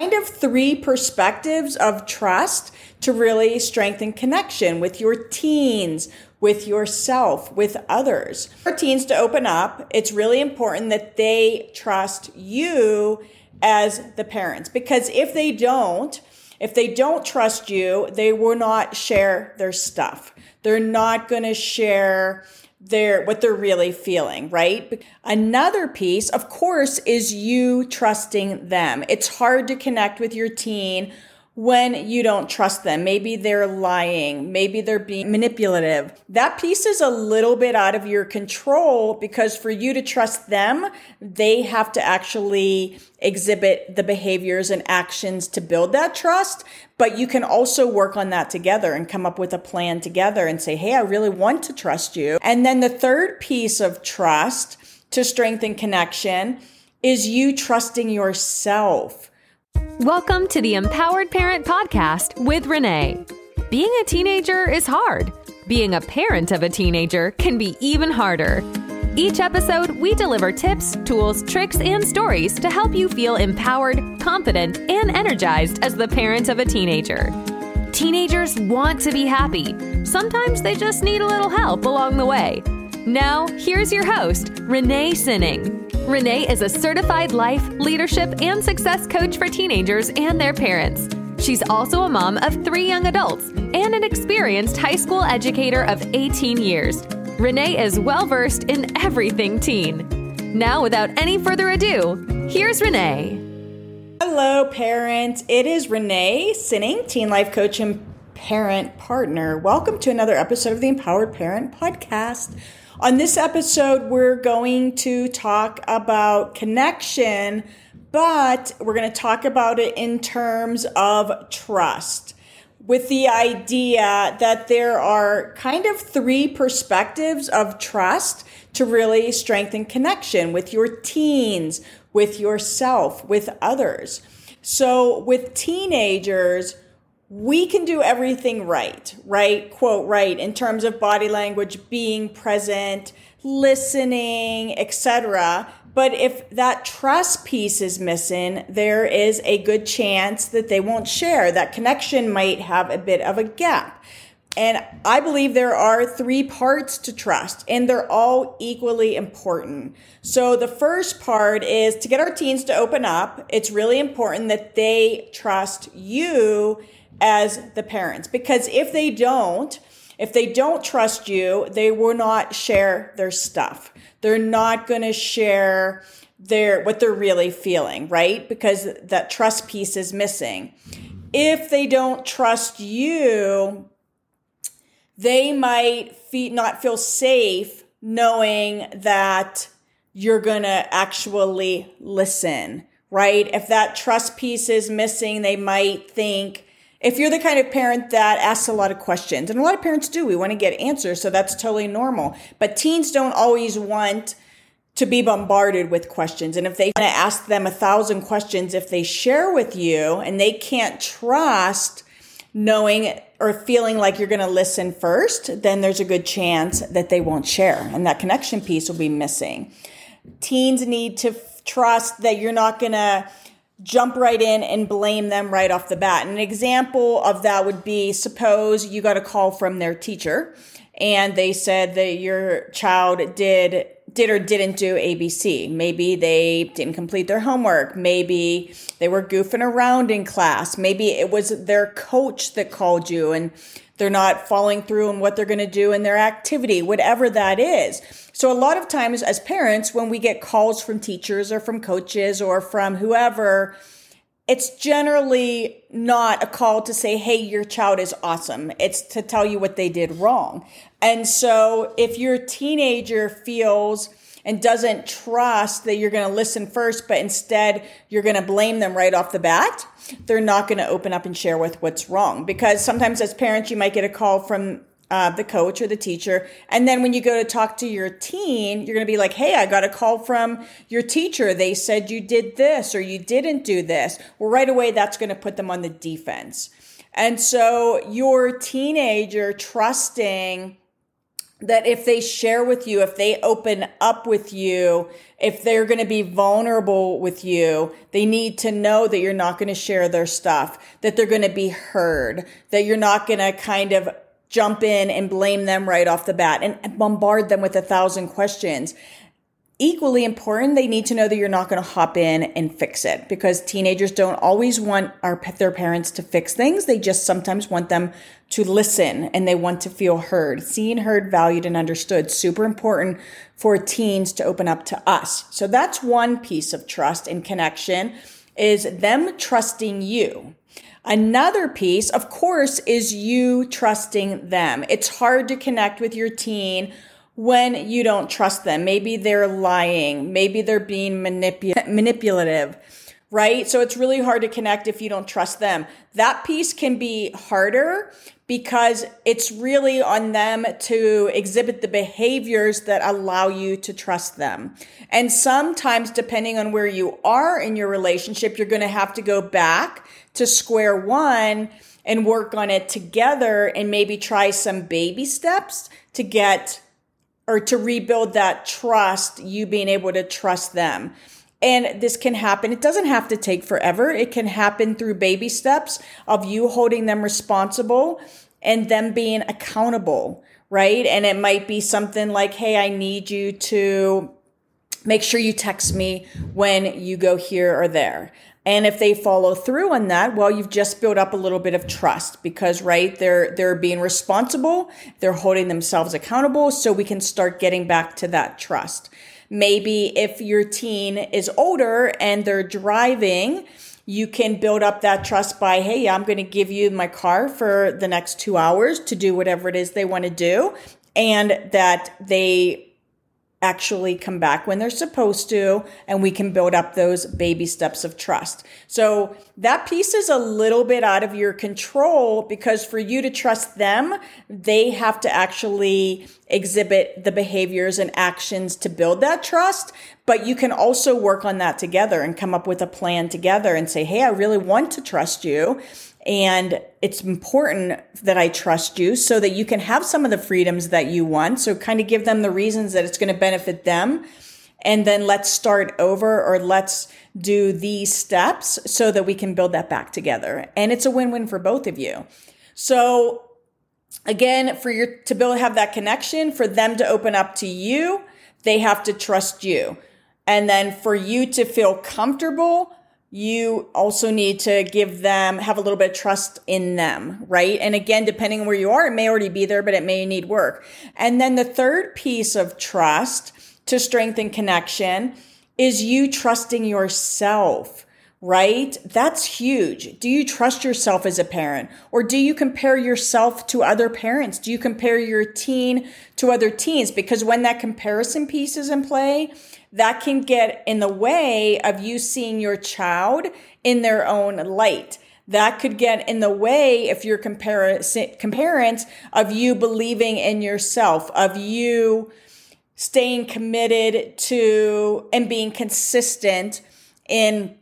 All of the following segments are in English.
kind of three perspectives of trust to really strengthen connection with your teens, with yourself, with others. For teens to open up, it's really important that they trust you as the parents because if they don't, if they don't trust you, they will not share their stuff. They're not going to share their what they're really feeling, right? Another piece, of course, is you trusting them. It's hard to connect with your teen when you don't trust them. Maybe they're lying. Maybe they're being manipulative. That piece is a little bit out of your control because for you to trust them, they have to actually exhibit the behaviors and actions to build that trust. But you can also work on that together and come up with a plan together and say, Hey, I really want to trust you. And then the third piece of trust to strengthen connection is you trusting yourself Welcome to the Empowered Parent Podcast with Renee. Being a teenager is hard. Being a parent of a teenager can be even harder. Each episode, we deliver tips, tools, tricks, and stories to help you feel empowered, confident, and energized as the parent of a teenager. Teenagers want to be happy. Sometimes they just need a little help along the way. Now, here's your host, Renee Sinning. Renee is a certified life, leadership, and success coach for teenagers and their parents. She's also a mom of three young adults and an experienced high school educator of 18 years. Renee is well versed in everything teen. Now, without any further ado, here's Renee. Hello, parents. It is Renee Sinning, teen life coach and parent partner. Welcome to another episode of the Empowered Parent Podcast. On this episode, we're going to talk about connection, but we're going to talk about it in terms of trust with the idea that there are kind of three perspectives of trust to really strengthen connection with your teens, with yourself, with others. So with teenagers, we can do everything right, right? Quote, right, in terms of body language, being present, listening, etc. But if that trust piece is missing, there is a good chance that they won't share. That connection might have a bit of a gap. And I believe there are three parts to trust, and they're all equally important. So the first part is to get our teens to open up. It's really important that they trust you as the parents. Because if they don't, if they don't trust you, they will not share their stuff. They're not going to share their what they're really feeling, right? Because that trust piece is missing. If they don't trust you, they might feel, not feel safe knowing that you're going to actually listen, right? If that trust piece is missing, they might think if you're the kind of parent that asks a lot of questions, and a lot of parents do, we want to get answers, so that's totally normal. But teens don't always want to be bombarded with questions. And if they want to ask them a thousand questions, if they share with you and they can't trust knowing or feeling like you're going to listen first, then there's a good chance that they won't share. And that connection piece will be missing. Teens need to f- trust that you're not going to jump right in and blame them right off the bat. And an example of that would be suppose you got a call from their teacher and they said that your child did did or didn't do ABC. Maybe they didn't complete their homework. Maybe they were goofing around in class. Maybe it was their coach that called you and they're not following through on what they're going to do in their activity, whatever that is. So a lot of times as parents, when we get calls from teachers or from coaches or from whoever, it's generally not a call to say, Hey, your child is awesome. It's to tell you what they did wrong. And so if your teenager feels and doesn't trust that you're going to listen first, but instead you're going to blame them right off the bat, they're not going to open up and share with what's wrong. Because sometimes as parents, you might get a call from uh, the coach or the teacher. And then when you go to talk to your teen, you're going to be like, Hey, I got a call from your teacher. They said you did this or you didn't do this. Well, right away, that's going to put them on the defense. And so your teenager trusting that if they share with you, if they open up with you, if they're going to be vulnerable with you, they need to know that you're not going to share their stuff, that they're going to be heard, that you're not going to kind of jump in and blame them right off the bat and bombard them with a thousand questions equally important, they need to know that you're not going to hop in and fix it because teenagers don't always want our, their parents to fix things. They just sometimes want them to listen and they want to feel heard, seen, heard, valued, and understood. Super important for teens to open up to us. So that's one piece of trust and connection is them trusting you. Another piece, of course, is you trusting them. It's hard to connect with your teen when you don't trust them. Maybe they're lying. Maybe they're being manipul- manipulative, right? So it's really hard to connect if you don't trust them. That piece can be harder because it's really on them to exhibit the behaviors that allow you to trust them. And sometimes, depending on where you are in your relationship, you're going to have to go back to square one and work on it together and maybe try some baby steps to get or to rebuild that trust, you being able to trust them. And this can happen. It doesn't have to take forever. It can happen through baby steps of you holding them responsible and them being accountable, right? And it might be something like, Hey, I need you to make sure you text me when you go here or there. And if they follow through on that, well, you've just built up a little bit of trust because, right, they're, they're being responsible. They're holding themselves accountable. So we can start getting back to that trust. Maybe if your teen is older and they're driving, you can build up that trust by, Hey, I'm going to give you my car for the next two hours to do whatever it is they want to do. And that they actually come back when they're supposed to and we can build up those baby steps of trust. So that piece is a little bit out of your control because for you to trust them, they have to actually exhibit the behaviors and actions to build that trust. But you can also work on that together and come up with a plan together and say, Hey, I really want to trust you. And it's important that I trust you so that you can have some of the freedoms that you want. So kind of give them the reasons that it's going to benefit them. And then let's start over or let's do these steps so that we can build that back together. And it's a win-win for both of you. So again, for your, to build, have that connection, for them to open up to you, they have to trust you. And then for you to feel comfortable, you also need to give them, have a little bit of trust in them, right? And again, depending on where you are, it may already be there, but it may need work. And then the third piece of trust to strengthen connection is you trusting yourself right? That's huge. Do you trust yourself as a parent? Or do you compare yourself to other parents? Do you compare your teen to other teens? Because when that comparison piece is in play, that can get in the way of you seeing your child in their own light. That could get in the way if you're comparing of you believing in yourself, of you staying committed to and being consistent in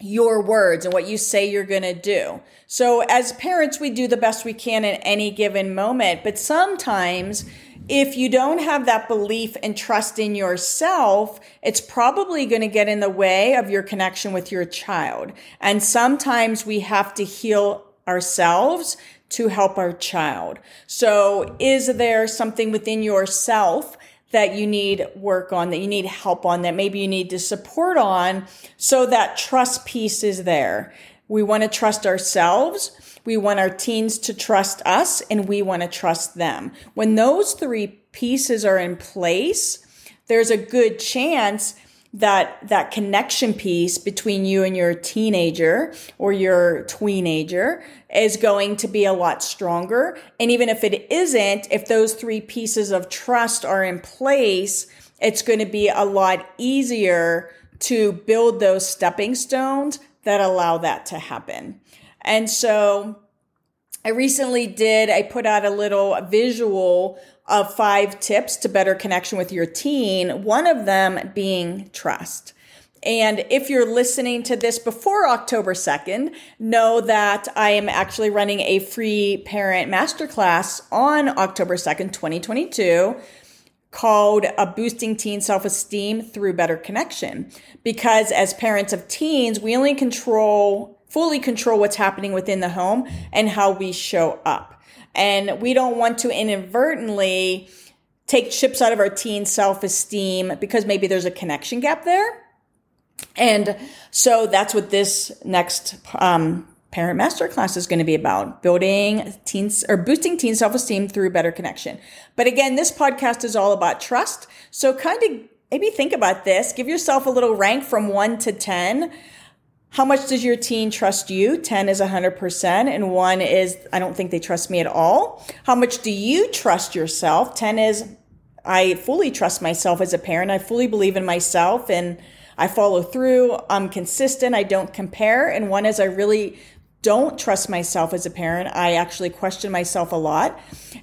your words and what you say you're going to do. So as parents, we do the best we can in any given moment, but sometimes if you don't have that belief and trust in yourself, it's probably going to get in the way of your connection with your child. And sometimes we have to heal ourselves to help our child. So is there something within yourself that you need work on, that you need help on, that maybe you need to support on so that trust piece is there? We want to trust ourselves. We want our teens to trust us and we want to trust them. When those three pieces are in place, there's a good chance that that connection piece between you and your teenager or your tweenager is going to be a lot stronger. And even if it isn't, if those three pieces of trust are in place, it's going to be a lot easier to build those stepping stones that allow that to happen. And so I recently did, I put out a little visual of five tips to better connection with your teen. One of them being trust. And if you're listening to this before October 2nd, know that I am actually running a free parent masterclass on October 2nd, 2022 called a boosting teen self-esteem through better connection. Because as parents of teens we only control fully control what's happening within the home and how we show up. And we don't want to inadvertently take chips out of our teen self-esteem because maybe there's a connection gap there. And so that's what this next um, parent masterclass is going to be about building teens or boosting teen self-esteem through better connection. But again, this podcast is all about trust. So kind of maybe think about this. Give yourself a little rank from one to 10. How much does your teen trust you? 10 is 100% and one is, I don't think they trust me at all. How much do you trust yourself? 10 is, I fully trust myself as a parent. I fully believe in myself and I follow through. I'm consistent. I don't compare. And one is I really don't trust myself as a parent. I actually question myself a lot.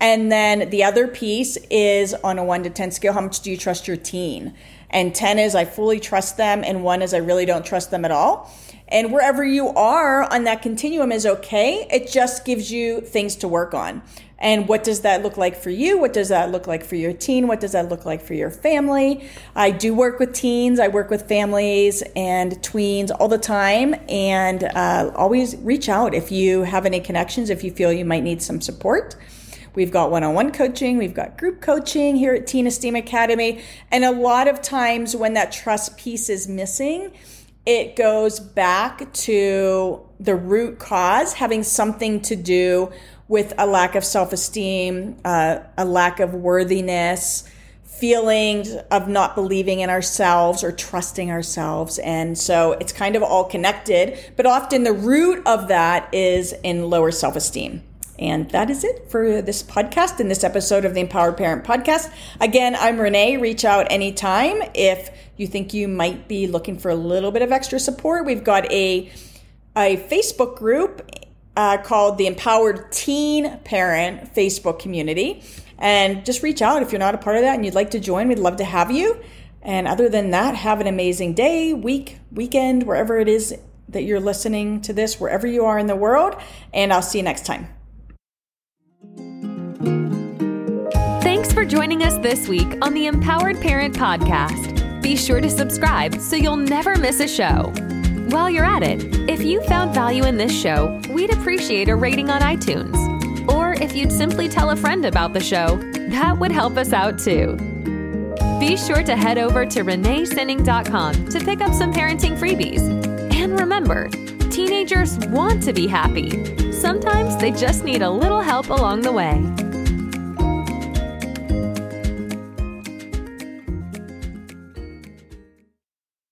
And then the other piece is on a one to 10 scale, how much do you trust your teen? And 10 is I fully trust them. And one is I really don't trust them at all. And wherever you are on that continuum is okay. It just gives you things to work on. And what does that look like for you? What does that look like for your teen? What does that look like for your family? I do work with teens, I work with families and tweens all the time. And uh, always reach out if you have any connections, if you feel you might need some support. We've got one on one coaching, we've got group coaching here at Teen Esteem Academy. And a lot of times when that trust piece is missing, it goes back to the root cause having something to do with a lack of self esteem, uh, a lack of worthiness, feelings of not believing in ourselves or trusting ourselves. And so it's kind of all connected, but often the root of that is in lower self esteem. And that is it for this podcast and this episode of the Empowered Parent Podcast. Again, I'm Renee. Reach out anytime if you think you might be looking for a little bit of extra support. We've got a a Facebook group uh, called the Empowered Teen Parent Facebook community. And just reach out if you're not a part of that and you'd like to join. We'd love to have you. And other than that, have an amazing day, week, weekend, wherever it is that you're listening to this, wherever you are in the world. And I'll see you next time. For joining us this week on the Empowered Parent Podcast. Be sure to subscribe so you'll never miss a show. While you're at it, if you found value in this show, we'd appreciate a rating on iTunes. Or if you'd simply tell a friend about the show, that would help us out too. Be sure to head over to reneesinning.com to pick up some parenting freebies. And remember, teenagers want to be happy. Sometimes they just need a little help along the way.